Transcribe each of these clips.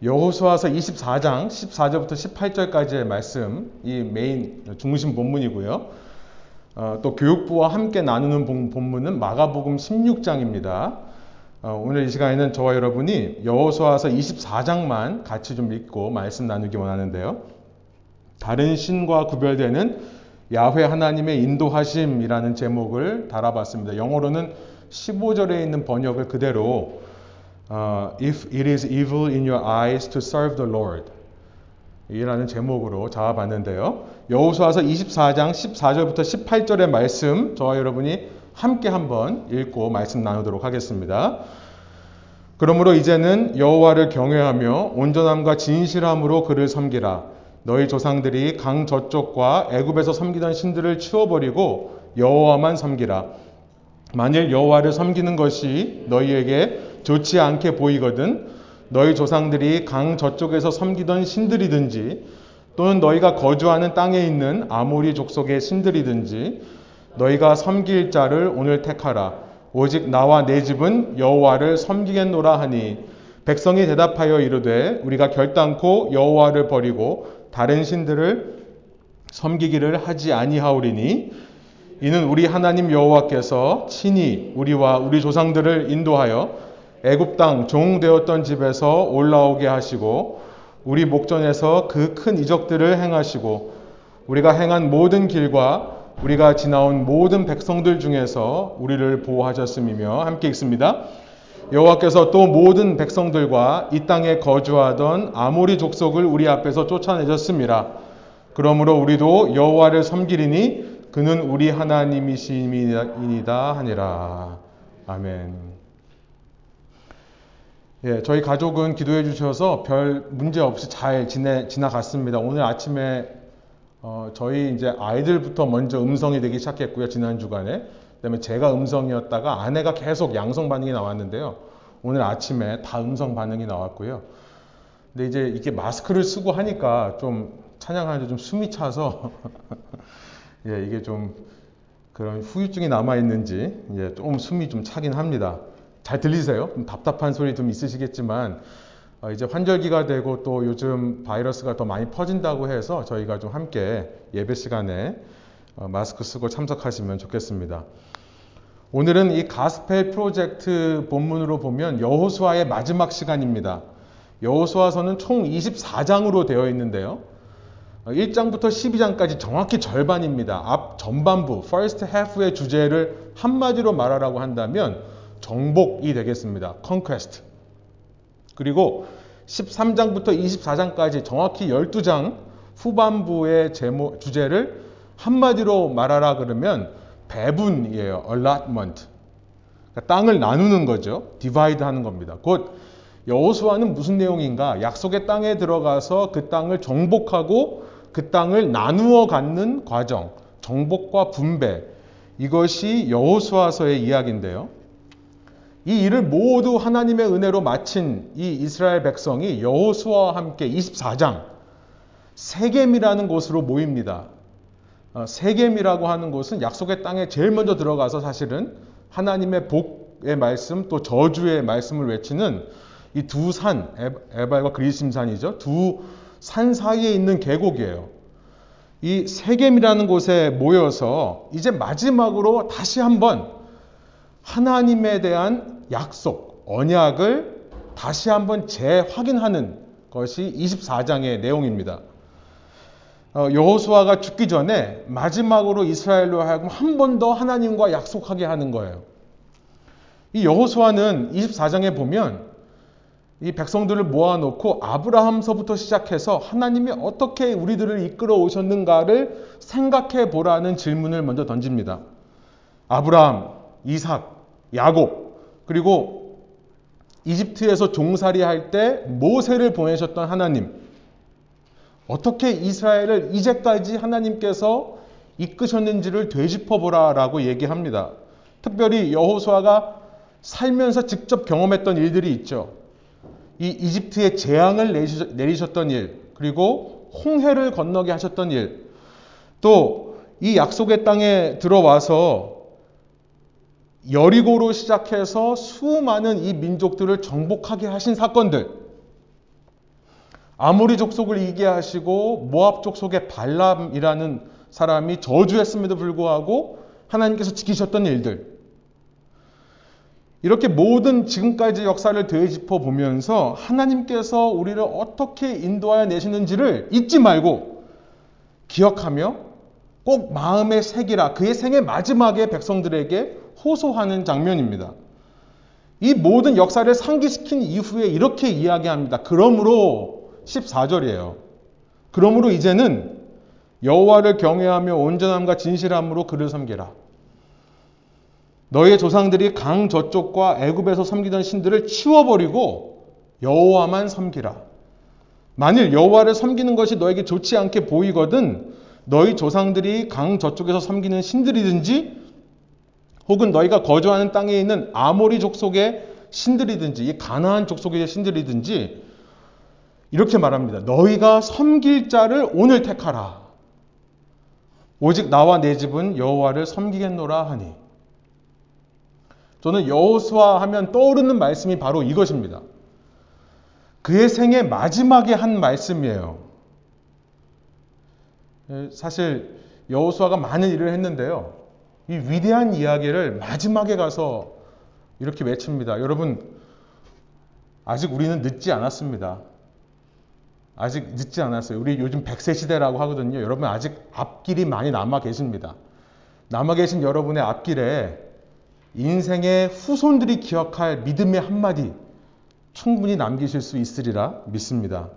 여호수아서 24장 14절부터 18절까지의 말씀 이 메인 중심 본문이고요. 어, 또 교육부와 함께 나누는 본, 본문은 마가복음 16장입니다. 어, 오늘 이 시간에는 저와 여러분이 여호수아서 24장만 같이 좀 읽고 말씀 나누기 원하는데요. 다른 신과 구별되는 야훼 하나님의 인도하심이라는 제목을 달아봤습니다. 영어로는 15절에 있는 번역을 그대로 uh, If it is evil in your eyes to serve the Lord 이라는 제목으로 잡아봤는데요. 여호수아서 24장 14절부터 18절의 말씀 저와 여러분이 함께 한번 읽고 말씀 나누도록 하겠습니다. 그러므로 이제는 여호와를 경외하며 온전함과 진실함으로 그를 섬기라. 너희 조상들이 강 저쪽과 애굽에서 섬기던 신들을 치워버리고 여호와만 섬기라. 만일 여호와를 섬기는 것이 너희에게 좋지 않게 보이거든 너희 조상들이 강 저쪽에서 섬기던 신들이든지 또는 너희가 거주하는 땅에 있는 아모리 족속의 신들이든지 너희가 섬길 자를 오늘 택하라. 오직 나와 내 집은 여호와를 섬기겠노라 하니 백성이 대답하여 이르되 우리가 결단코 여호와를 버리고 다른 신들을 섬기기를 하지 아니하오리니 이는 우리 하나님 여호와께서 친히 우리와 우리 조상들을 인도하여 애굽 땅 종되었던 집에서 올라오게 하시고 우리 목전에서 그 큰 이적들을 행하시고 우리가 행한 모든 길과 우리가 지나온 모든 백성들 중에서 우리를 보호하셨음이며 함께 읽습니다. 여호와께서 또 모든 백성들과 이 땅에 거주하던 아모리 족속을 우리 앞에서 쫓아내셨습니다. 그러므로 우리도 여호와를 섬기리니 그는 우리 하나님이시니이다 하니라. 아멘. 예, 저희 가족은 기도해 주셔서 별 문제 없이 잘 지내, 지나갔습니다. 오늘 아침에 어, 저희 이제 아이들부터 먼저 음성이 되기 시작했고요. 지난 주간에. 그다음에 제가 음성이었다가 아내가 계속 양성 반응이 나왔는데요. 오늘 아침에 다 음성 반응이 나왔고요. 근데 이제 이렇게 마스크를 쓰고 하니까 좀 찬양하는데 좀 숨이 차서 예, 이게 좀 그런 후유증이 남아 있는지 예, 좀 숨이 좀 차긴 합니다. 잘 들리세요? 답답한 소리 좀 있으시겠지만 어, 이제 환절기가 되고 또 요즘 바이러스가 더 많이 퍼진다고 해서 저희가 좀 함께 예배 시간에 어, 마스크 쓰고 참석하시면 좋겠습니다. 오늘은 이 가스펠 프로젝트 본문으로 보면 여호수아의 마지막 시간입니다. 여호수아서는 총 24장으로 되어 있는데요. 1장부터 어, 12장까지 정확히 절반입니다. 앞 전반부, first half의 주제를 한마디로 말하라고 한다면 정복이 되겠습니다. conquest. 그리고 13장부터 24장까지 정확히 12장 후반부의 제목, 주제를 한마디로 말하라 그러면 배분이에요. allotment. 그러니까 땅을 나누는 거죠. divide 하는 겁니다. 곧 여호수아는 무슨 내용인가? 약속의 땅에 들어가서 그 땅을 정복하고 그 땅을 나누어 갖는 과정, 정복과 분배. 이것이 여호수아서의 이야기인데요. 이 일을 모두 하나님의 은혜로 마친 이 이스라엘 백성이 여호수아와 함께 24장 세겜이라는 곳으로 모입니다. 어, 세겜이라고 하는 곳은 약속의 땅에 제일 먼저 들어가서 사실은 하나님의 복의 말씀 또 저주의 말씀을 외치는 이 두 산, 에발과 그리심산이죠. 두 산 사이에 있는 계곡이에요. 이 세겜이라는 곳에 모여서 이제 마지막으로 다시 한번 하나님에 대한 약속, 언약을 다시 한번 재확인하는 것이 24장의 내용입니다. 어, 여호수아가 죽기 전에 마지막으로 이스라엘로 하여금 한 번 더 하나님과 약속하게 하는 거예요. 이 여호수아는 24장에 보면 이 백성들을 모아놓고 아브라함서부터 시작해서 하나님이 어떻게 우리들을 이끌어 오셨는가를 생각해 보라는 질문을 먼저 던집니다. 아브라함, 이삭, 야곱, 그리고 이집트에서 종살이 할 때 모세를 보내셨던 하나님. 어떻게 이스라엘을 이제까지 하나님께서 이끄셨는지를 되짚어 보라라고 얘기합니다. 특별히 여호수아가 살면서 직접 경험했던 일들이 있죠. 이 이집트에 재앙을 내리셨던 일, 그리고 홍해를 건너게 하셨던 일, 또 이 약속의 땅에 들어와서 여리고로 시작해서 수많은 이 민족들을 정복하게 하신 사건들. 아모리 족속을 이기게 하시고 모압 족속의 발람이라는 사람이 저주했음에도 불구하고 하나님께서 지키셨던 일들. 이렇게 모든 지금까지 역사를 되짚어 보면서 하나님께서 우리를 어떻게 인도하여 내시는지를 잊지 말고 기억하며 꼭 마음의 색이라 그의 생의 마지막에 백성들에게 호소하는 장면입니다. 이 모든 역사를 상기시킨 이후에 이렇게 이야기합니다. 그러므로 14절이에요. 그러므로 이제는 여호와를 경외하며 온전함과 진실함으로 그를 섬기라. 너희의 조상들이 강 저쪽과 애굽에서 섬기던 신들을 치워버리고 여호와만 섬기라. 만일 여호와를 섬기는 것이 너에게 좋지 않게 보이거든 너희 조상들이 강 저쪽에서 섬기는 신들이든지 혹은 너희가 거주하는 땅에 있는 아모리 족속의 신들이든지 이 가나안 족속의 신들이든지 이렇게 말합니다. 너희가 섬길 자를 오늘 택하라. 오직 나와 내 집은 여호와를 섬기겠노라 하니. 저는 여호수아 하면 떠오르는 말씀이 바로 이것입니다. 그의 생애 마지막에 한 말씀이에요. 사실 여호수아가 많은 일을 했는데요. 이 위대한 이야기를 마지막에 가서 이렇게 외칩니다. 여러분, 아직 우리는 늦지 않았습니다. 아직 늦지 않았어요. 우리 요즘 100세 시대라고 하거든요. 여러분 아직 앞길이 많이 남아 계십니다. 남아 계신 여러분의 앞길에 인생의 후손들이 기억할 믿음의 한마디 충분히 남기실 수 있으리라 믿습니다.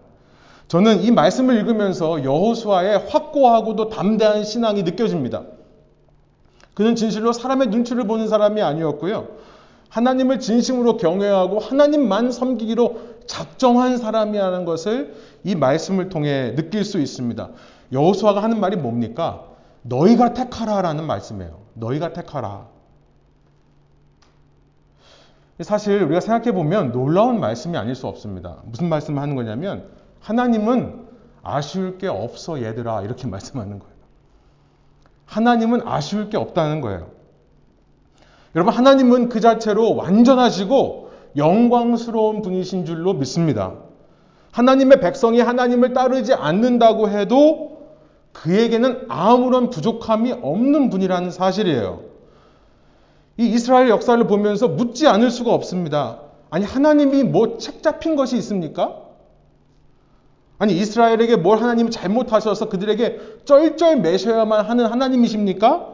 저는 이 말씀을 읽으면서 여호수아의 확고하고도 담대한 신앙이 느껴집니다. 그는 진실로 사람의 눈치를 보는 사람이 아니었고요. 하나님을 진심으로 경외하고 하나님만 섬기기로 작정한 사람이라는 것을 이 말씀을 통해 느낄 수 있습니다. 여호수아가 하는 말이 뭡니까? 너희가 택하라라는 말씀이에요. 너희가 택하라. 사실 우리가 생각해 보면 놀라운 말씀이 아닐 수 없습니다. 무슨 말씀을 하는 거냐면 하나님은 아쉬울 게 없어 얘들아 이렇게 말씀하는 거예요. 하나님은 아쉬울 게 없다는 거예요. 여러분 하나님은 그 자체로 완전하시고 영광스러운 분이신 줄로 믿습니다. 하나님의 백성이 하나님을 따르지 않는다고 해도 그에게는 아무런 부족함이 없는 분이라는 사실이에요. 이 이스라엘 역사를 보면서 묻지 않을 수가 없습니다. 아니, 하나님이 뭐 책 잡힌 것이 있습니까? 아니, 이스라엘에게 뭘 하나님이 잘못하셔서 그들에게 쩔쩔 매셔야만 하는 하나님이십니까?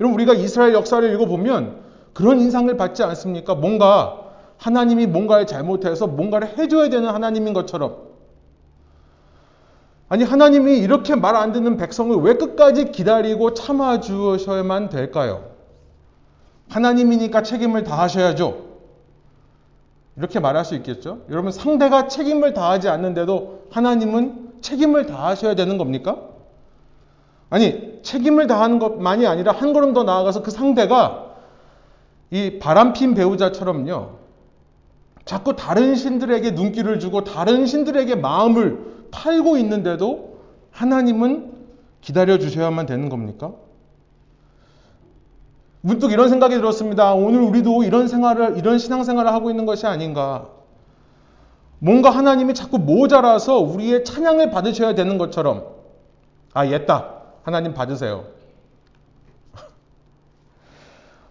여러분, 우리가 이스라엘 역사를 읽어보면 그런 인상을 받지 않습니까? 뭔가 하나님이 뭔가를 잘못해서 뭔가를 해줘야 되는 하나님인 것처럼. 아니, 하나님이 이렇게 말 안 듣는 백성을 왜 끝까지 기다리고 참아 주셔야만 될까요? 하나님이니까 책임을 다하셔야죠. 이렇게 말할 수 있겠죠? 여러분, 상대가 책임을 다하지 않는데도 하나님은 책임을 다하셔야 되는 겁니까? 아니, 책임을 다하는 것만이 아니라 한 걸음 더 나아가서 그 상대가 이 바람핀 배우자처럼요, 자꾸 다른 신들에게 눈길을 주고 다른 신들에게 마음을 팔고 있는데도 하나님은 기다려 주셔야만 되는 겁니까? 문득 이런 생각이 들었습니다. 오늘 우리도 이런 생활을, 이런 신앙생활을 하고 있는 것이 아닌가. 뭔가 하나님이 자꾸 모자라서 우리의 찬양을 받으셔야 되는 것처럼. 아, 옛다. 하나님 받으세요.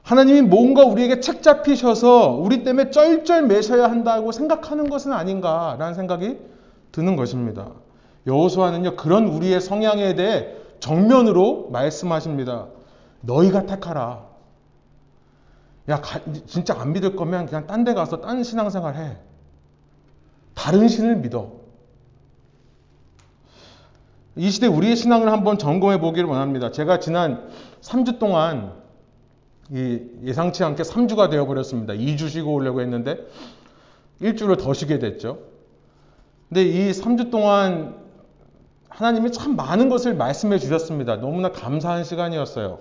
하나님이 뭔가 우리에게 책 잡히셔서 우리 때문에 쩔쩔 매셔야 한다고 생각하는 것은 아닌가라는 생각이 드는 것입니다. 여호수아는요 그런 우리의 성향에 대해 정면으로 말씀하십니다. 너희가 택하라. 야, 가, 진짜 안 믿을 거면 그냥 딴 데 가서 딴 신앙생활 해. 다른 신을 믿어. 이 시대 우리의 신앙을 한번 점검해 보기를 원합니다. 제가 지난 3주 동안 예상치 않게 3주가 되어버렸습니다. 2주 쉬고 오려고 했는데 일주를 더 쉬게 됐죠. 근데 이 3주 동안 하나님이 참 많은 것을 말씀해 주셨습니다. 너무나 감사한 시간이었어요.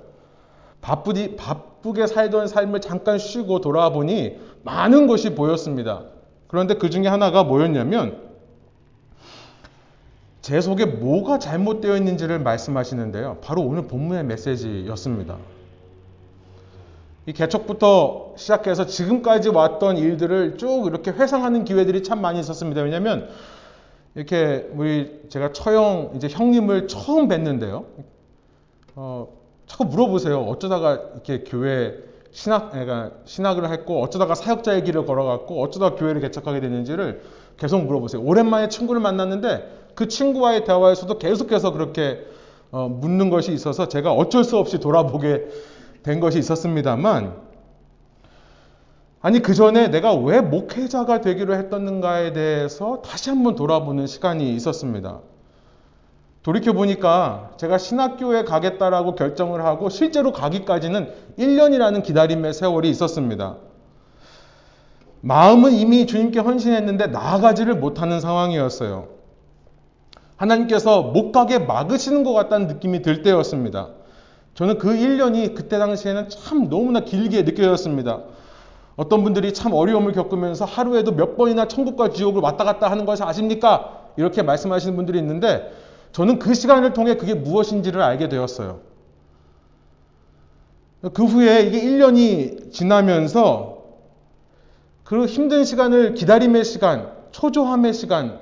바쁘디, 바쁘게 살던 삶을 잠깐 쉬고 돌아와 보니 많은 것이 보였습니다. 그런데 그 중에 하나가 뭐였냐면 제 속에 뭐가 잘못되어 있는지를 말씀하시는데요. 바로 오늘 본문의 메시지였습니다. 이 개척부터 시작해서 지금까지 왔던 일들을 쭉 이렇게 회상하는 기회들이 참 많이 있었습니다. 왜냐하면 이렇게 우리 제가 처형 이제 형님을 처음 뵀는데요. 어, 자꾸 물어보세요. 어쩌다가 이렇게 교회 신학, 그러니까 신학을 했고 어쩌다가 사역자의 길을 걸어갔고 어쩌다 교회를 개척하게 됐는지를 계속 물어보세요. 오랜만에 친구를 만났는데 그 친구와의 대화에서도 계속해서 그렇게 어, 묻는 것이 있어서 제가 어쩔 수 없이 돌아보게 된 것이 있었습니다만 아니 그 전에 내가 왜 목회자가 되기로 했던가에 대해서 다시 한번 돌아보는 시간이 있었습니다. 돌이켜 보니까 제가 신학교에 가겠다라고 결정을 하고 실제로 가기까지는 1년이라는 기다림의 세월이 있었습니다. 마음은 이미 주님께 헌신했는데 나아가지를 못하는 상황이었어요. 하나님께서 못 가게 막으시는 것 같다는 느낌이 들 때였습니다. 저는 그 1년이 그때 당시에는 참 너무나 길게 느껴졌습니다. 어떤 분들이 참 어려움을 겪으면서 하루에도 몇 번이나 천국과 지옥을 왔다 갔다 하는 것을 아십니까? 이렇게 말씀하시는 분들이 있는데 저는 그 시간을 통해 그게 무엇인지를 알게 되었어요. 그 후에 이게 1년이 지나면서 그 힘든 시간을 기다림의 시간, 초조함의 시간,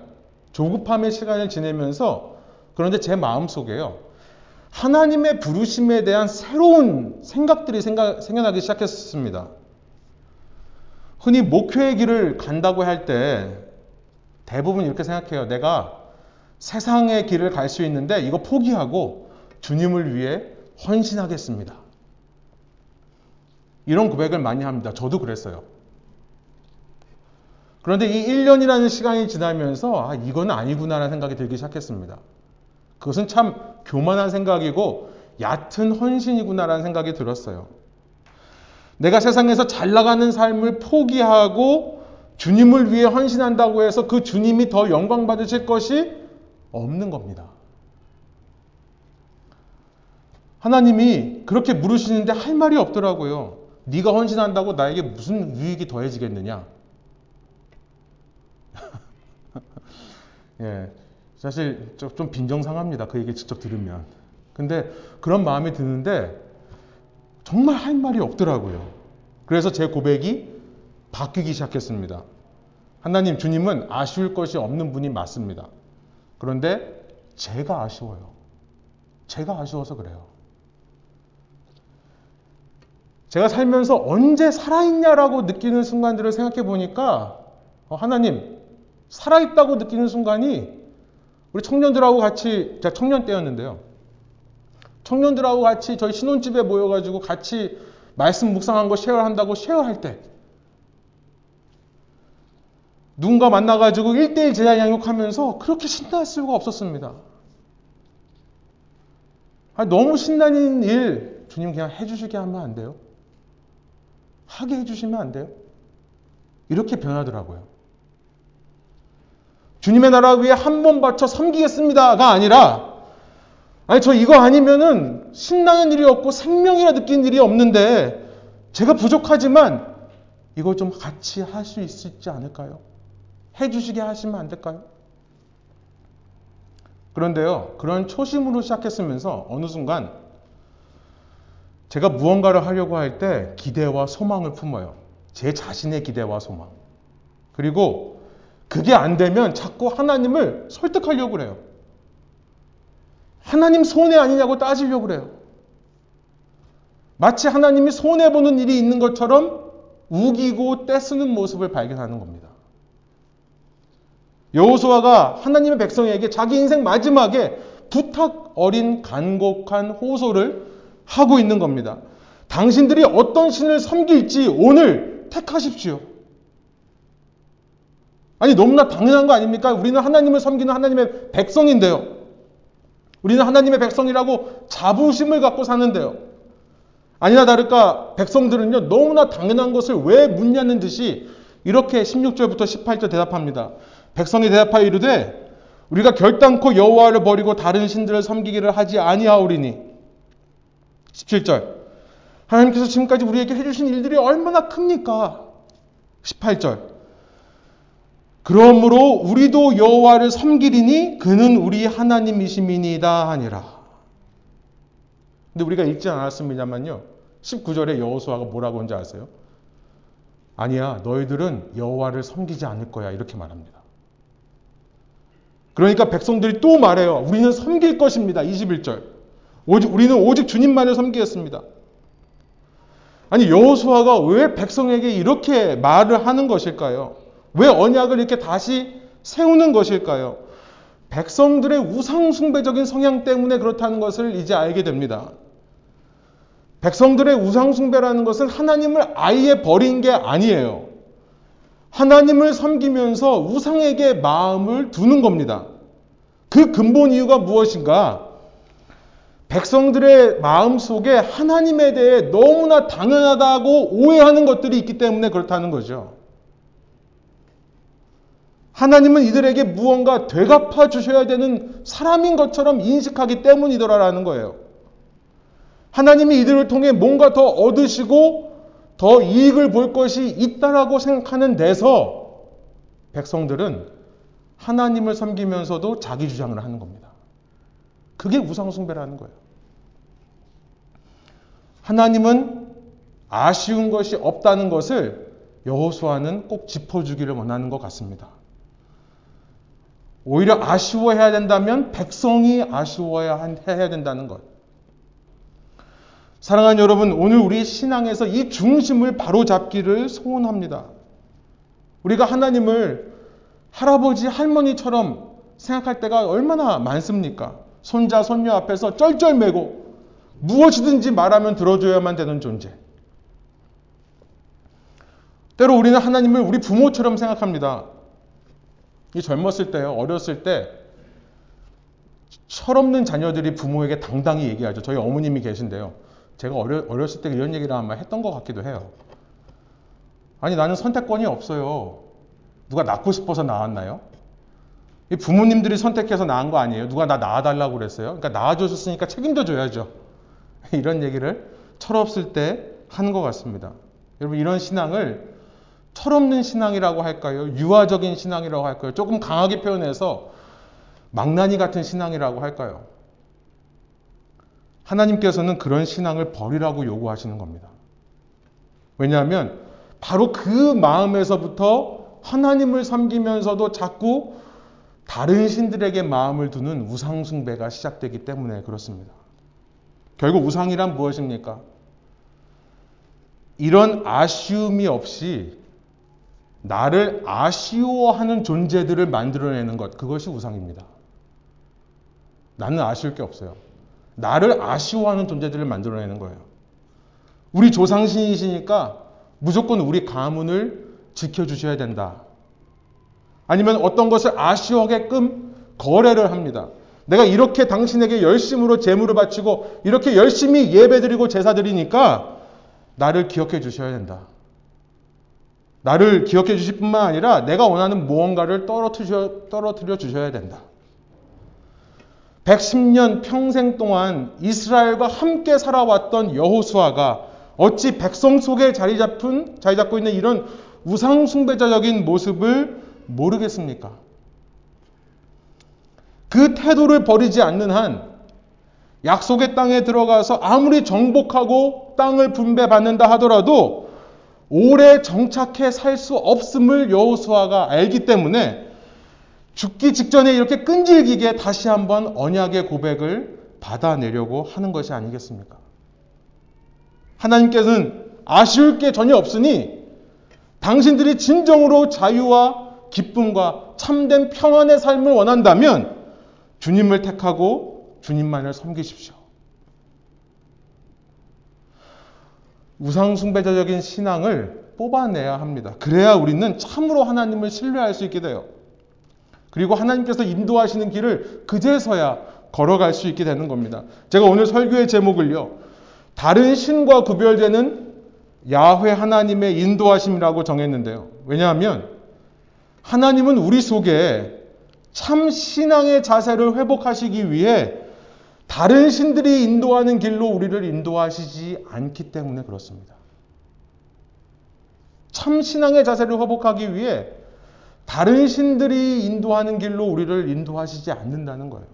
조급함의 시간을 지내면서 그런데 제 마음 속에요. 하나님의 부르심에 대한 새로운 생각들이 생각, 생겨나기 시작했습니다. 흔히 목회의 길을 간다고 할 때 대부분 이렇게 생각해요. 내가 세상의 길을 갈 수 있는데 이거 포기하고 주님을 위해 헌신하겠습니다. 이런 고백을 많이 합니다. 저도 그랬어요. 그런데 이 1년이라는 시간이 지나면서 아, 이건 아니구나라는 생각이 들기 시작했습니다. 그것은 참 교만한 생각이고 얕은 헌신이구나라는 생각이 들었어요. 내가 세상에서 잘 나가는 삶을 포기하고 주님을 위해 헌신한다고 해서 그 주님이 더 영광 받으실 것이 없는 겁니다. 하나님이 그렇게 물으시는데 할 말이 없더라고요. 네가 헌신한다고 나에게 무슨 유익이 더해지겠느냐? 예, 사실 좀 빈정상합니다. 그 얘기 직접 들으면. 근데 그런 마음이 드는데 정말 할 말이 없더라고요. 그래서 제 고백이 바뀌기 시작했습니다. 하나님, 주님은 아쉬울 것이 없는 분이 맞습니다. 그런데 제가 아쉬워요. 제가 아쉬워서 그래요. 제가 살면서 언제 살아있냐라고 느끼는 순간들을 생각해 보니까 어, 하나님 살아있다고 느끼는 순간이 우리 청년들하고 같이 제가 청년 때였는데요. 청년들하고 같이 저희 신혼집에 모여가지고 같이 말씀 묵상한 거 쉐어한다고 쉐어할 때 누군가 만나가지고 1대1 제자 양육하면서 그렇게 신날 수가 없었습니다. 아니, 너무 신나는 일 주님 그냥 해주시게 하면 안 돼요? 하게 해주시면 안 돼요? 이렇게 변하더라고요. 주님의 나라 위에 한 번 바쳐 섬기겠습니다가 아니라 아니 저 이거 아니면은 신나는 일이 없고 생명이라 느끼는 일이 없는데 제가 부족하지만 이걸 좀 같이 할 수 있지 않을까요? 해주시게 하시면 안 될까요? 그런데요, 그런 초심으로 시작했으면서 어느 순간 제가 무언가를 하려고 할 때 기대와 소망을 품어요. 제 자신의 기대와 소망. 그리고 그게 안 되면 자꾸 하나님을 설득하려고 그래요. 하나님 손해 아니냐고 따지려고 그래요. 마치 하나님이 손해보는 일이 있는 것처럼 우기고 떼쓰는 모습을 발견하는 겁니다. 여호수아가 하나님의 백성에게 자기 인생 마지막에 부탁 어린 간곡한 호소를 하고 있는 겁니다. 당신들이 어떤 신을 섬길지 오늘 택하십시오. 아니 너무나 당연한 거 아닙니까? 우리는 하나님을 섬기는 하나님의 백성인데요. 우리는 하나님의 백성이라고 자부심을 갖고 사는데요. 아니나 다를까 백성들은요 너무나 당연한 것을 왜 묻냐는 듯이 이렇게 16절부터 18절 대답합니다. 백성이 대답하여 이르되 우리가 결단코 여호와를 버리고 다른 신들을 섬기기를 하지 아니하오리니 17절 하나님께서 지금까지 우리에게 해주신 일들이 얼마나 큽니까? 18절 그러므로 우리도 여호와를 섬기리니 그는 우리 하나님이심이니이다 하니라. 근데 우리가 읽지 않았습니다만요. 19절에 여호수아가 뭐라고 하는지 아세요? 아니야, 너희들은 여호와를 섬기지 않을 거야 이렇게 말합니다. 그러니까 백성들이 또 말해요. 우리는 섬길 것입니다. 21절. 오직, 우리는 오직 주님만을 섬기겠습니다. 아니, 여호수아가 왜 백성에게 이렇게 말을 하는 것일까요? 왜 언약을 이렇게 다시 세우는 것일까요? 백성들의 우상숭배적인 성향 때문에 그렇다는 것을 이제 알게 됩니다. 백성들의 우상숭배라는 것은 하나님을 아예 버린 게 아니에요. 하나님을 섬기면서 우상에게 마음을 두는 겁니다. 그 근본 이유가 무엇인가? 백성들의 마음 속에 하나님에 대해 너무나 당연하다고 오해하는 것들이 있기 때문에 그렇다는 거죠. 하나님은 이들에게 무언가 되갚아 주셔야 되는 사람인 것처럼 인식하기 때문이더라라는 거예요. 하나님이 이들을 통해 뭔가 더 얻으시고 더 이익을 볼 것이 있다라고 생각하는 데서 백성들은 하나님을 섬기면서도 자기 주장을 하는 겁니다. 그게 우상숭배라는 거예요. 하나님은 아쉬운 것이 없다는 것을 여호수아는 꼭 짚어주기를 원하는 것 같습니다. 오히려 아쉬워해야 된다면 백성이 아쉬워해야 된다는 것. 사랑하는 여러분, 오늘 우리 신앙에서 이 중심을 바로 잡기를 소원합니다. 우리가 하나님을 할아버지, 할머니처럼 생각할 때가 얼마나 많습니까? 손자, 손녀 앞에서 쩔쩔매고 무엇이든지 말하면 들어줘야만 되는 존재. 때로 우리는 하나님을 우리 부모처럼 생각합니다. 이 젊었을 때요, 어렸을 때, 철없는 자녀들이 부모에게 당당히 얘기하죠. 저희 어머님이 계신데요. 제가 어려, 어렸을 때 이런 얘기를 아마 했던 것 같기도 해요. 아니, 나는 선택권이 없어요. 누가 낳고 싶어서 낳았나요? 부모님들이 선택해서 낳은 거 아니에요? 누가 나 낳아달라고 그랬어요? 그러니까 낳아줬으니까 책임져 줘야죠. 이런 얘기를 철없을 때 하는 것 같습니다. 여러분, 이런 신앙을 철없는 신앙이라고 할까요? 유아적인 신앙이라고 할까요? 조금 강하게 표현해서 망나니 같은 신앙이라고 할까요? 하나님께서는 그런 신앙을 버리라고 요구하시는 겁니다. 왜냐하면 바로 그 마음에서부터 하나님을 섬기면서도 자꾸 다른 신들에게 마음을 두는 우상숭배가 시작되기 때문에 그렇습니다. 결국 우상이란 무엇입니까? 이런 아쉬움이 없이 나를 아쉬워하는 존재들을 만들어내는 것, 그것이 우상입니다. 나는 아쉬울 게 없어요. 나를 아쉬워하는 존재들을 만들어내는 거예요. 우리 조상신이시니까 무조건 우리 가문을 지켜주셔야 된다. 아니면 어떤 것을 아쉬워하게끔 거래를 합니다. 내가 이렇게 당신에게 열심으로 재물을 바치고 이렇게 열심히 예배드리고 제사드리니까 나를 기억해 주셔야 된다. 나를 기억해 주실 뿐만 아니라 내가 원하는 무언가를 떨어뜨려, 떨어뜨려 주셔야 된다. 110년 평생 동안 이스라엘과 함께 살아왔던 여호수아가 어찌 백성 속에 자리 잡은 자리 잡고 있는 이런 우상 숭배자적인 모습을 모르겠습니까? 그 태도를 버리지 않는 한 약속의 땅에 들어가서 아무리 정복하고 땅을 분배받는다 하더라도 오래 정착해 살 수 없음을 여호수아가 알기 때문에 죽기 직전에 이렇게 끈질기게 다시 한번 언약의 고백을 받아내려고 하는 것이 아니겠습니까? 하나님께서는 아쉬울 게 전혀 없으니 당신들이 진정으로 자유와 기쁨과 참된 평안의 삶을 원한다면 주님을 택하고 주님만을 섬기십시오. 우상숭배자적인 신앙을 뽑아내야 합니다. 그래야 우리는 참으로 하나님을 신뢰할 수 있게 돼요. 그리고 하나님께서 인도하시는 길을 그제서야 걸어갈 수 있게 되는 겁니다. 제가 오늘 설교의 제목을요. 다른 신과 구별되는 야훼 하나님의 인도하심이라고 정했는데요. 왜냐하면 하나님은 우리 속에 참 신앙의 자세를 회복하시기 위해 다른 신들이 인도하는 길로 우리를 인도하시지 않기 때문에 그렇습니다. 참 신앙의 자세를 회복하기 위해 다른 신들이 인도하는 길로 우리를 인도하시지 않는다는 거예요.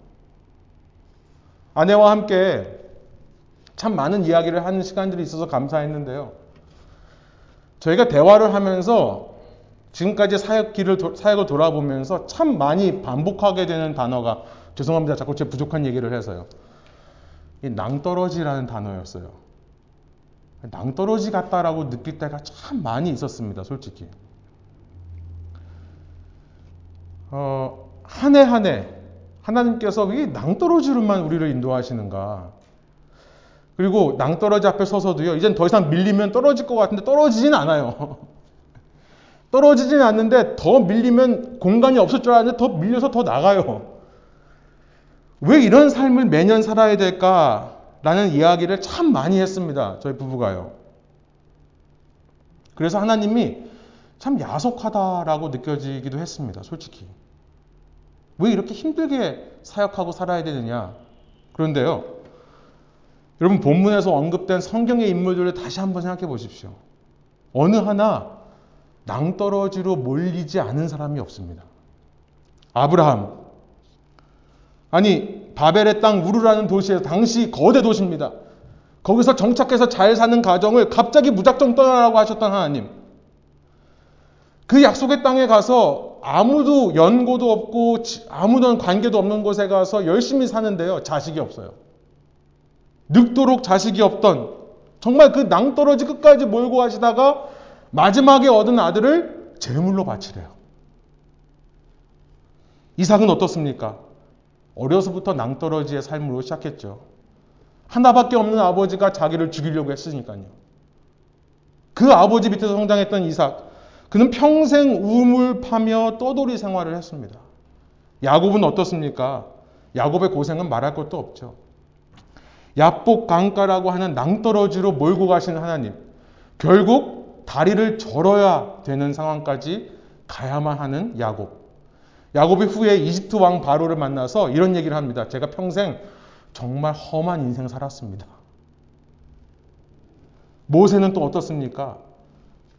아내와 함께 참 많은 이야기를 하는 시간들이 있어서 감사했는데요. 저희가 대화를 하면서 지금까지 사역 길을 사역을 돌아보면서 참 많이 반복하게 되는 단어가 죄송합니다. 자꾸 제 부족한 얘기를 해서요. 이 낭떠러지라는 단어였어요. 낭떠러지 같다라고 느낄 때가 참 많이 있었습니다. 솔직히. 어, 한 해 한 해 하나님께서 왜 낭떠러지로만 우리를 인도하시는가? 그리고 낭떠러지 앞에 서서도요. 이젠 더 이상 밀리면 떨어질 것 같은데 떨어지진 않아요. 떨어지진 않는데 더 밀리면 공간이 없을 줄 알았는데 더 밀려서 더 나가요. 왜 이런 삶을 매년 살아야 될까 라는 이야기를 참 많이 했습니다. 저희 부부가요. 그래서 하나님이 참 야속하다라고 느껴지기도 했습니다. 솔직히. 왜 이렇게 힘들게 사역하고 살아야 되느냐. 그런데요. 여러분 본문에서 언급된 성경의 인물들을 다시 한번 생각해 보십시오. 어느 하나 낭떠러지로 몰리지 않은 사람이 없습니다. 아브라함. 아니, 바벨의 땅 우르라는 도시에서 당시 거대 도시입니다. 거기서 정착해서 잘 사는 가정을 갑자기 무작정 떠나라고 하셨던 하나님. 그 약속의 땅에 가서 아무도 연고도 없고 아무런 관계도 없는 곳에 가서 열심히 사는데요. 자식이 없어요. 늙도록 자식이 없던 정말 그 낭떠러지 끝까지 몰고 가시다가 마지막에 얻은 아들을 제물로 바치래요. 이삭은 어떻습니까? 어려서부터 낭떠러지의 삶으로 시작했죠. 하나밖에 없는 아버지가 자기를 죽이려고 했으니까요. 그 아버지 밑에서 성장했던 이삭, 그는 평생 우물 파며 떠돌이 생활을 했습니다. 야곱은 어떻습니까? 야곱의 고생은 말할 것도 없죠. 야복 강가라고 하는 낭떠러지로 몰고 가신 하나님. 결국 다리를 절어야 되는 상황까지 가야만 하는 야곱. 야곱이 후에 이집트 왕 바로를 만나서 이런 얘기를 합니다. 제가 평생 정말 험한 인생 살았습니다. 모세는 또 어떻습니까?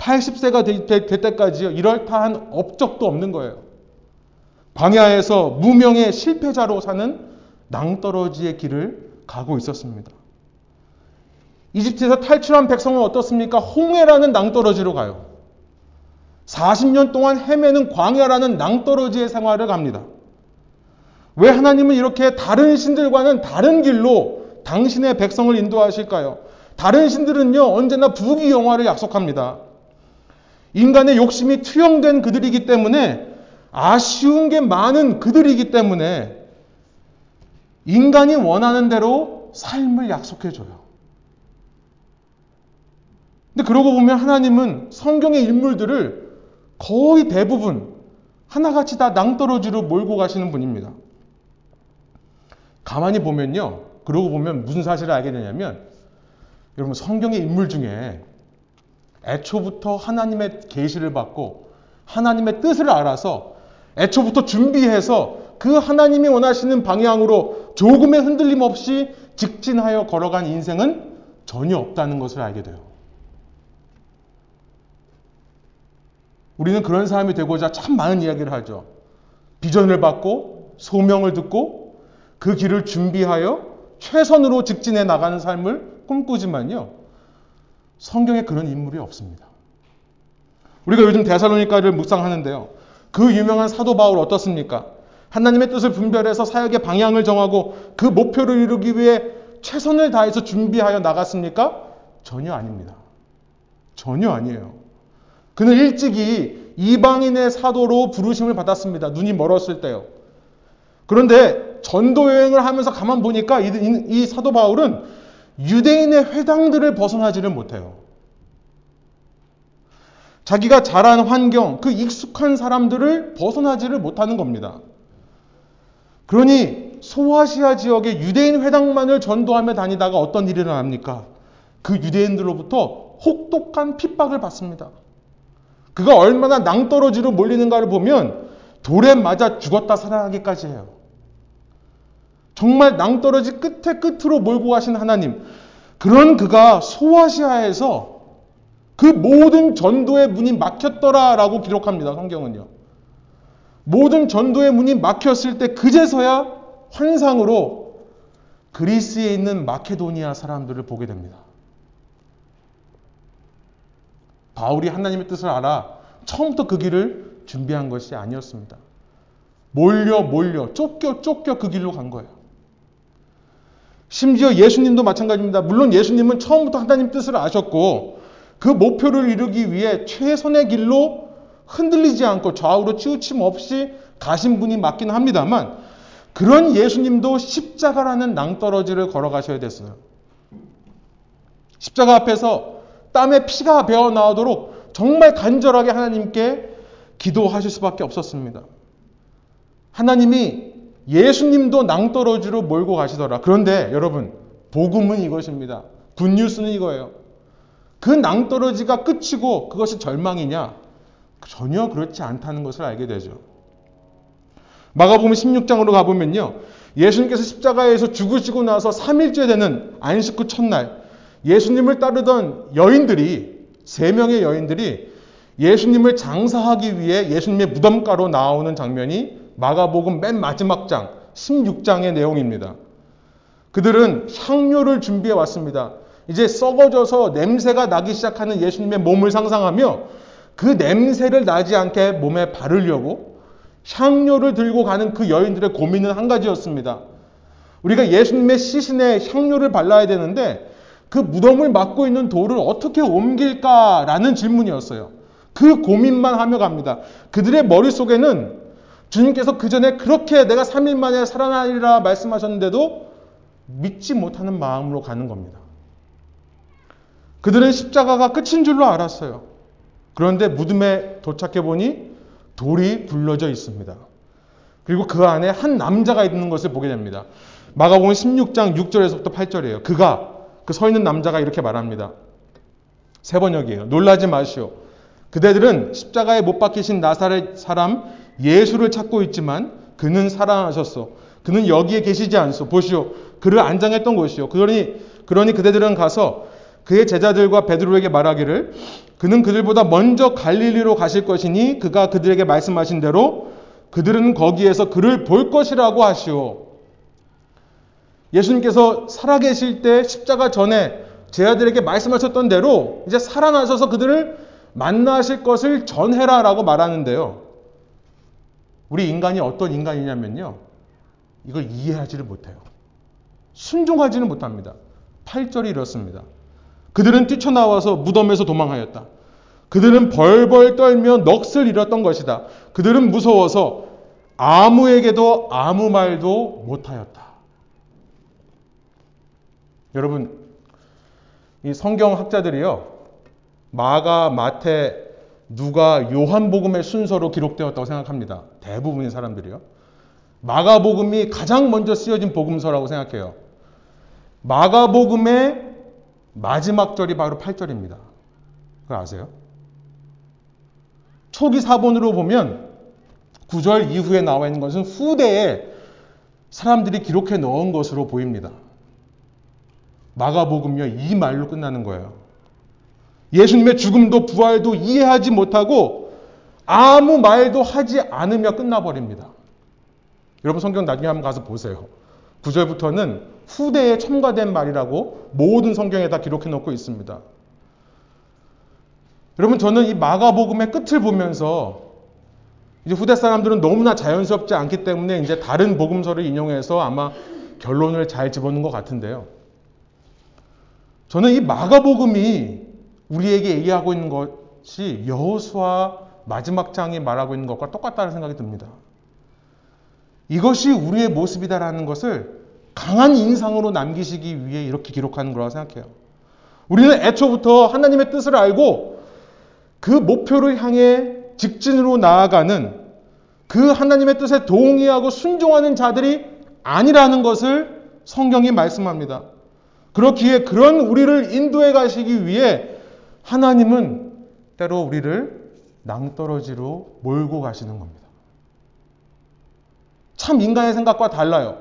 80세가 될, 될 때까지요. 이럴 타한 업적도 없는 거예요. 광야에서 무명의 실패자로 사는 낭떠러지의 길을 가고 있었습니다. 이집트에서 탈출한 백성은 어떻습니까? 홍해라는 낭떠러지로 가요. 40년 동안 헤매는 광야라는 낭떠러지의 생활을 갑니다. 왜 하나님은 이렇게 다른 신들과는 다른 길로 당신의 백성을 인도하실까요? 다른 신들은요, 언제나 부귀 영화를 약속합니다. 인간의 욕심이 투영된 그들이기 때문에 아쉬운 게 많은 그들이기 때문에 인간이 원하는 대로 삶을 약속해줘요. 근데 그러고 보면 하나님은 성경의 인물들을 거의 대부분 하나같이 다 낭떠러지로 몰고 가시는 분입니다. 가만히 보면요. 그러고 보면 무슨 사실을 알게 되냐면 여러분 성경의 인물 중에 애초부터 하나님의 계시를 받고 하나님의 뜻을 알아서 애초부터 준비해서 그 하나님이 원하시는 방향으로 조금의 흔들림 없이 직진하여 걸어간 인생은 전혀 없다는 것을 알게 돼요. 우리는 그런 사람이 되고자 참 많은 이야기를 하죠. 비전을 받고 소명을 듣고 그 길을 준비하여 최선으로 직진해 나가는 삶을 꿈꾸지만요. 성경에 그런 인물이 없습니다. 우리가 요즘 대사로니까를 묵상하는데요. 그 유명한 사도 바울 어떻습니까? 하나님의 뜻을 분별해서 사역의 방향을 정하고 그 목표를 이루기 위해 최선을 다해서 준비하여 나갔습니까? 전혀 아닙니다. 전혀 아니에요. 그는 일찍이 이방인의 사도로 부르심을 받았습니다. 눈이 멀었을 때요. 그런데 전도 여행을 하면서 가만 보니까 이, 이, 이 사도 바울은 유대인의 회당들을 벗어나지를 못해요. 자기가 자란 환경, 그 익숙한 사람들을 벗어나지를 못하는 겁니다. 그러니 소아시아 지역의 유대인 회당만을 전도하며 다니다가 어떤 일이 일어납니까? 그 유대인들로부터 혹독한 핍박을 받습니다. 그가 얼마나 낭떠러지로 몰리는가를 보면 돌에 맞아 죽었다 살아나기까지 해요. 정말 낭떠러지 끝에 끝으로 몰고 가신 하나님. 그런 그가 소아시아에서 그 모든 전도의 문이 막혔더라라고 기록합니다. 성경은요. 모든 전도의 문이 막혔을 때 그제서야 환상으로 그리스에 있는 마케도니아 사람들을 보게 됩니다. 바울이 하나님의 뜻을 알아 처음부터 그 길을 준비한 것이 아니었습니다. 몰려 몰려 쫓겨 쫓겨 그 길로 간 거예요. 심지어 예수님도 마찬가지입니다. 물론 예수님은 처음부터 하나님 뜻을 아셨고 그 목표를 이루기 위해 최선의 길로 흔들리지 않고 좌우로 치우침 없이 가신 분이 맞기는 합니다만 그런 예수님도 십자가라는 낭떠러지를 걸어가셔야 됐어요. 십자가 앞에서 땀에 피가 배어 나오도록 정말 간절하게 하나님께 기도하실 수밖에 없었습니다. 하나님이 예수님도 낭떠러지로 몰고 가시더라. 그런데 여러분, 복음은 이것입니다. 굿뉴스는 이거예요. 그 낭떠러지가 끝이고 그것이 절망이냐? 전혀 그렇지 않다는 것을 알게 되죠. 마가복음 16장으로 가보면요. 예수님께서 십자가에서 죽으시고 나서 3일째 되는 안식 후 첫날 예수님을 따르던 여인들이 세 명의 여인들이 예수님을 장사하기 위해 예수님의 무덤가로 나오는 장면이 마가복음 맨 마지막 장 16장의 내용입니다. 그들은 향료를 준비해 왔습니다. 이제 썩어져서 냄새가 나기 시작하는 예수님의 몸을 상상하며 그 냄새를 나지 않게 몸에 바르려고 향료를 들고 가는 그 여인들의 고민은 한 가지였습니다. 우리가 예수님의 시신에 향료를 발라야 되는데 그 무덤을 막고 있는 돌을 어떻게 옮길까라는 질문이었어요. 그 고민만 하며 갑니다. 그들의 머릿속에는 주님께서 그 전에 그렇게 내가 3일 만에 살아나리라 말씀하셨는데도 믿지 못하는 마음으로 가는 겁니다. 그들은 십자가가 끝인 줄로 알았어요. 그런데 무덤에 도착해 보니 돌이 굴러져 있습니다. 그리고 그 안에 한 남자가 있는 것을 보게 됩니다. 마가복음 16장 6절에서부터 8절이에요. 그가 그 서 있는 남자가 이렇게 말합니다. 세 번역이에요. 놀라지 마시오. 그대들은 십자가에 못 박히신 나사렛 사람 예수를 찾고 있지만 그는 살아나셨어. 그는 여기에 계시지 않소. 보시오. 그를 안장했던 곳이요. 그러니 그러니 그대들은 가서 그의 제자들과 베드로에게 말하기를 그는 그들보다 먼저 갈릴리로 가실 것이니 그가 그들에게 말씀하신 대로 그들은 거기에서 그를 볼 것이라고 하시오. 예수님께서 살아계실 때 십자가 전에 제자들에게 말씀하셨던 대로 이제 살아나셔서 그들을 만나실 것을 전해라 라고 말하는데요. 우리 인간이 어떤 인간이냐면요. 이걸 이해하지를 못해요. 순종하지는 못합니다. 8절이 이렇습니다. 그들은 뛰쳐나와서 무덤에서 도망하였다. 그들은 벌벌 떨며 넋을 잃었던 것이다. 그들은 무서워서 아무에게도 아무 말도 못하였다. 여러분, 이 성경 학자들이요, 마가, 마태, 누가, 요한복음의 순서로 기록되었다고 생각합니다. 대부분의 사람들이요. 마가복음이 가장 먼저 쓰여진 복음서라고 생각해요. 마가복음의 마지막 절이 바로 8절입니다. 그걸 아세요? 초기 사본으로 보면 9절 이후에 나와 있는 것은 후대에 사람들이 기록해 넣은 것으로 보입니다. 마가복음요 이 말로 끝나는 거예요. 예수님의 죽음도 부활도 이해하지 못하고 아무 말도 하지 않으며 끝나버립니다. 여러분 성경 나중에 한번 가서 보세요. 9절부터는 후대에 첨가된 말이라고 모든 성경에 다 기록해 놓고 있습니다. 여러분 저는 이 마가복음의 끝을 보면서 이제 후대 사람들은 너무나 자연스럽지 않기 때문에 이제 다른 복음서를 인용해서 아마 결론을 잘 집어넣은 것 같은데요. 저는 이 마가복음이 우리에게 얘기하고 있는 것이 여호수아 마지막 장이 말하고 있는 것과 똑같다는 생각이 듭니다. 이것이 우리의 모습이다라는 것을 강한 인상으로 남기시기 위해 이렇게 기록하는 거라고 생각해요. 우리는 애초부터 하나님의 뜻을 알고 그 목표를 향해 직진으로 나아가는 그 하나님의 뜻에 동의하고 순종하는 자들이 아니라는 것을 성경이 말씀합니다. 그렇기에 그런 우리를 인도해 가시기 위해 하나님은 때로 우리를 낭떠러지로 몰고 가시는 겁니다. 참 인간의 생각과 달라요.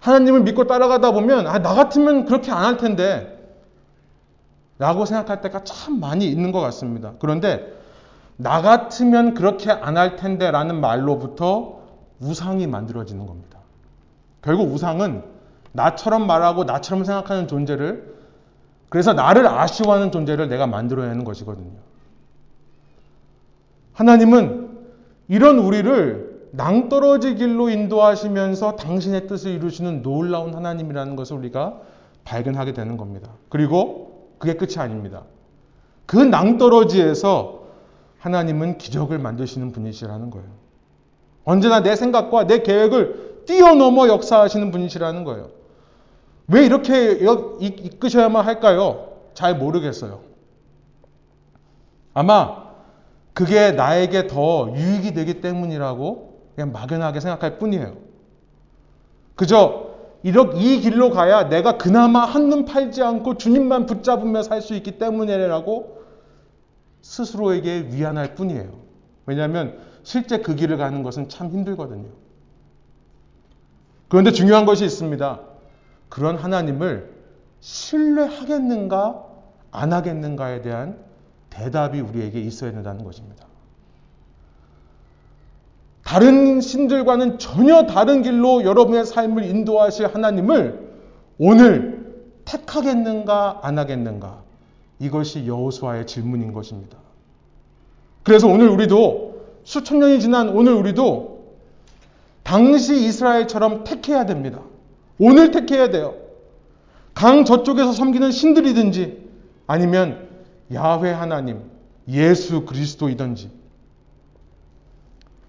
하나님을 믿고 따라가다 보면 아, 나 같으면 그렇게 안 할 텐데 라고 생각할 때가 참 많이 있는 것 같습니다. 그런데 나 같으면 그렇게 안 할 텐데 라는 말로부터 우상이 만들어지는 겁니다. 결국 우상은 나처럼 말하고 나처럼 생각하는 존재를 그래서 나를 아쉬워하는 존재를 내가 만들어내는 것이거든요. 하나님은 이런 우리를 낭떠러지 길로 인도하시면서 당신의 뜻을 이루시는 놀라운 하나님이라는 것을 우리가 발견하게 되는 겁니다. 그리고 그게 끝이 아닙니다. 그 낭떠러지에서 하나님은 기적을 만드시는 분이시라는 거예요. 언제나 내 생각과 내 계획을 뛰어넘어 역사하시는 분이시라는 거예요. 왜 이렇게 이끄셔야만 할까요? 잘 모르겠어요. 아마 그게 나에게 더 유익이 되기 때문이라고 그냥 막연하게 생각할 뿐이에요. 그저 이 길로 가야 내가 그나마 한눈 팔지 않고 주님만 붙잡으며 살 수 있기 때문이라고 스스로에게 위안할 뿐이에요. 왜냐하면 실제 그 길을 가는 것은 참 힘들거든요. 그런데 중요한 것이 있습니다. 그런 하나님을 신뢰하겠는가, 안 하겠는가에 대한 대답이 우리에게 있어야 된다는 것입니다. 다른 신들과는 전혀 다른 길로 여러분의 삶을 인도하실 하나님을 오늘 택하겠는가, 안 하겠는가. 이것이 여호수아의 질문인 것입니다. 그래서 오늘 우리도 수천 년이 지난 오늘 우리도 당시 이스라엘처럼 택해야 됩니다. 오늘 택해야 돼요. 강 저쪽에서 섬기는 신들이든지 아니면 야훼 하나님, 예수 그리스도이든지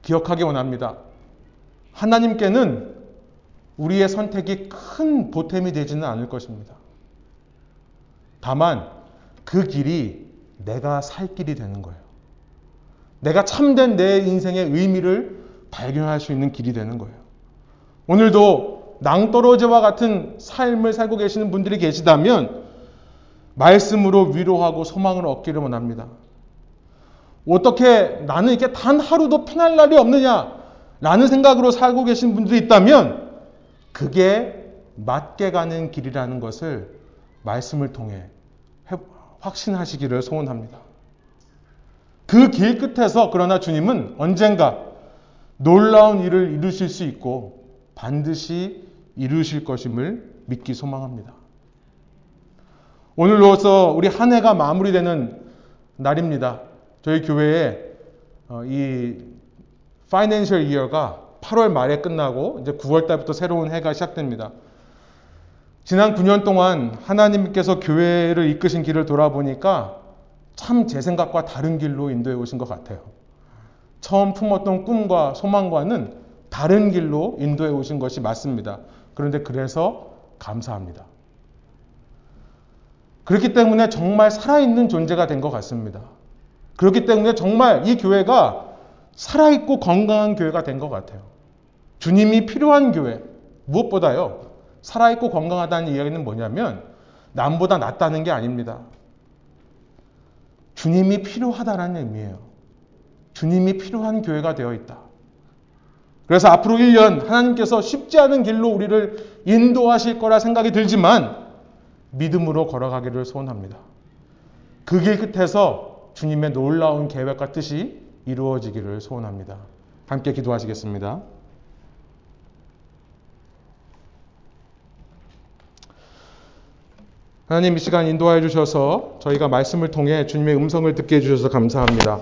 기억하기 원합니다. 하나님께는 우리의 선택이 큰 보탬이 되지는 않을 것입니다. 다만 그 길이 내가 살 길이 되는 거예요. 내가 참된 내 인생의 의미를 발견할 수 있는 길이 되는 거예요. 오늘도 낭떠러지와 같은 삶을 살고 계시는 분들이 계시다면 말씀으로 위로하고 소망을 얻기를 원합니다. 어떻게 나는 이게 단 하루도 편할 날이 없느냐? 라는 생각으로 살고 계신 분들이 있다면 그게 맞게 가는 길이라는 것을 말씀을 통해 확신하시기를 소원합니다. 그 길 끝에서 그러나 주님은 언젠가 놀라운 일을 이루실 수 있고 반드시 이루실 것임을 믿기 소망합니다. 오늘로서 우리 한 해가 마무리되는 날입니다. 저희 교회에 어, 이 파이낸셜 이어가 8월 말에 끝나고 이제 9월 달부터 새로운 해가 시작됩니다. 지난 9년 동안 하나님께서 교회를 이끄신 길을 돌아보니까 참 제 생각과 다른 길로 인도해 오신 것 같아요. 처음 품었던 꿈과 소망과는 다른 길로 인도해 오신 것이 맞습니다. 그런데 그래서 감사합니다. 그렇기 때문에 정말 살아있는 존재가 된 것 같습니다. 그렇기 때문에 정말 이 교회가 살아있고 건강한 교회가 된 것 같아요. 주님이 필요한 교회. 무엇보다요. 살아있고 건강하다는 이야기는 뭐냐면 남보다 낫다는 게 아닙니다. 주님이 필요하다는 의미예요. 주님이 필요한 교회가 되어 있다. 그래서 앞으로 1년 하나님께서 쉽지 않은 길로 우리를 인도하실 거라 생각이 들지만 믿음으로 걸어가기를 소원합니다. 그 길 끝에서 주님의 놀라운 계획과 뜻이 이루어지기를 소원합니다. 함께 기도하시겠습니다. 하나님 이 시간 인도하여 주셔서 저희가 말씀을 통해 주님의 음성을 듣게 해주셔서 감사합니다.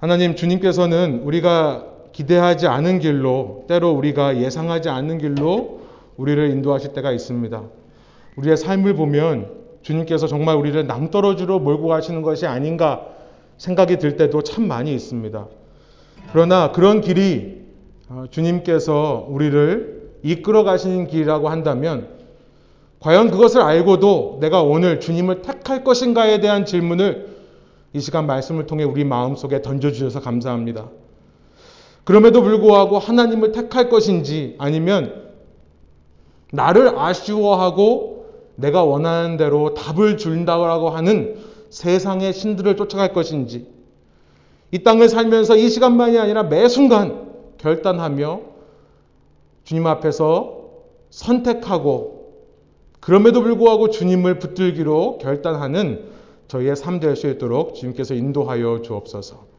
하나님 주님께서는 우리가 기대하지 않은 길로 때로 우리가 예상하지 않는 길로 우리를 인도하실 때가 있습니다. 우리의 삶을 보면 주님께서 정말 우리를 낭떠러지로 몰고 가시는 것이 아닌가 생각이 들 때도 참 많이 있습니다. 그러나 그런 길이 어, 주님께서 우리를 이끌어 가시는 길이라고 한다면 과연 그것을 알고도 내가 오늘 주님을 택할 것인가에 대한 질문을 이 시간 말씀을 통해 우리 마음속에 던져주셔서 감사합니다. 그럼에도 불구하고 하나님을 택할 것인지 아니면 나를 아쉬워하고 내가 원하는 대로 답을 준다고 하는 세상의 신들을 쫓아갈 것인지 이 땅을 살면서 이 시간만이 아니라 매 순간 결단하며 주님 앞에서 선택하고 그럼에도 불구하고 주님을 붙들기로 결단하는 저희의 삶 될 수 있도록 주님께서 인도하여 주옵소서.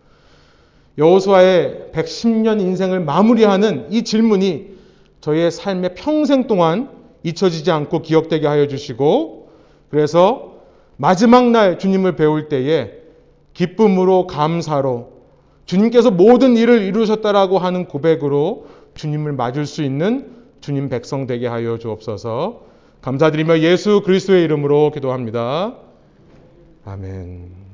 여호수아의 110년 인생을 마무리하는 이 질문이 저희의 삶의 평생 동안 잊혀지지 않고 기억되게 하여 주시고 그래서 마지막 날 주님을 배울 때에 기쁨으로 감사로 주님께서 모든 일을 이루셨다라고 하는 고백으로 주님을 맞을 수 있는 주님 백성 되게 하여 주옵소서. 감사드리며 예수 그리스도의 이름으로 기도합니다. 아멘.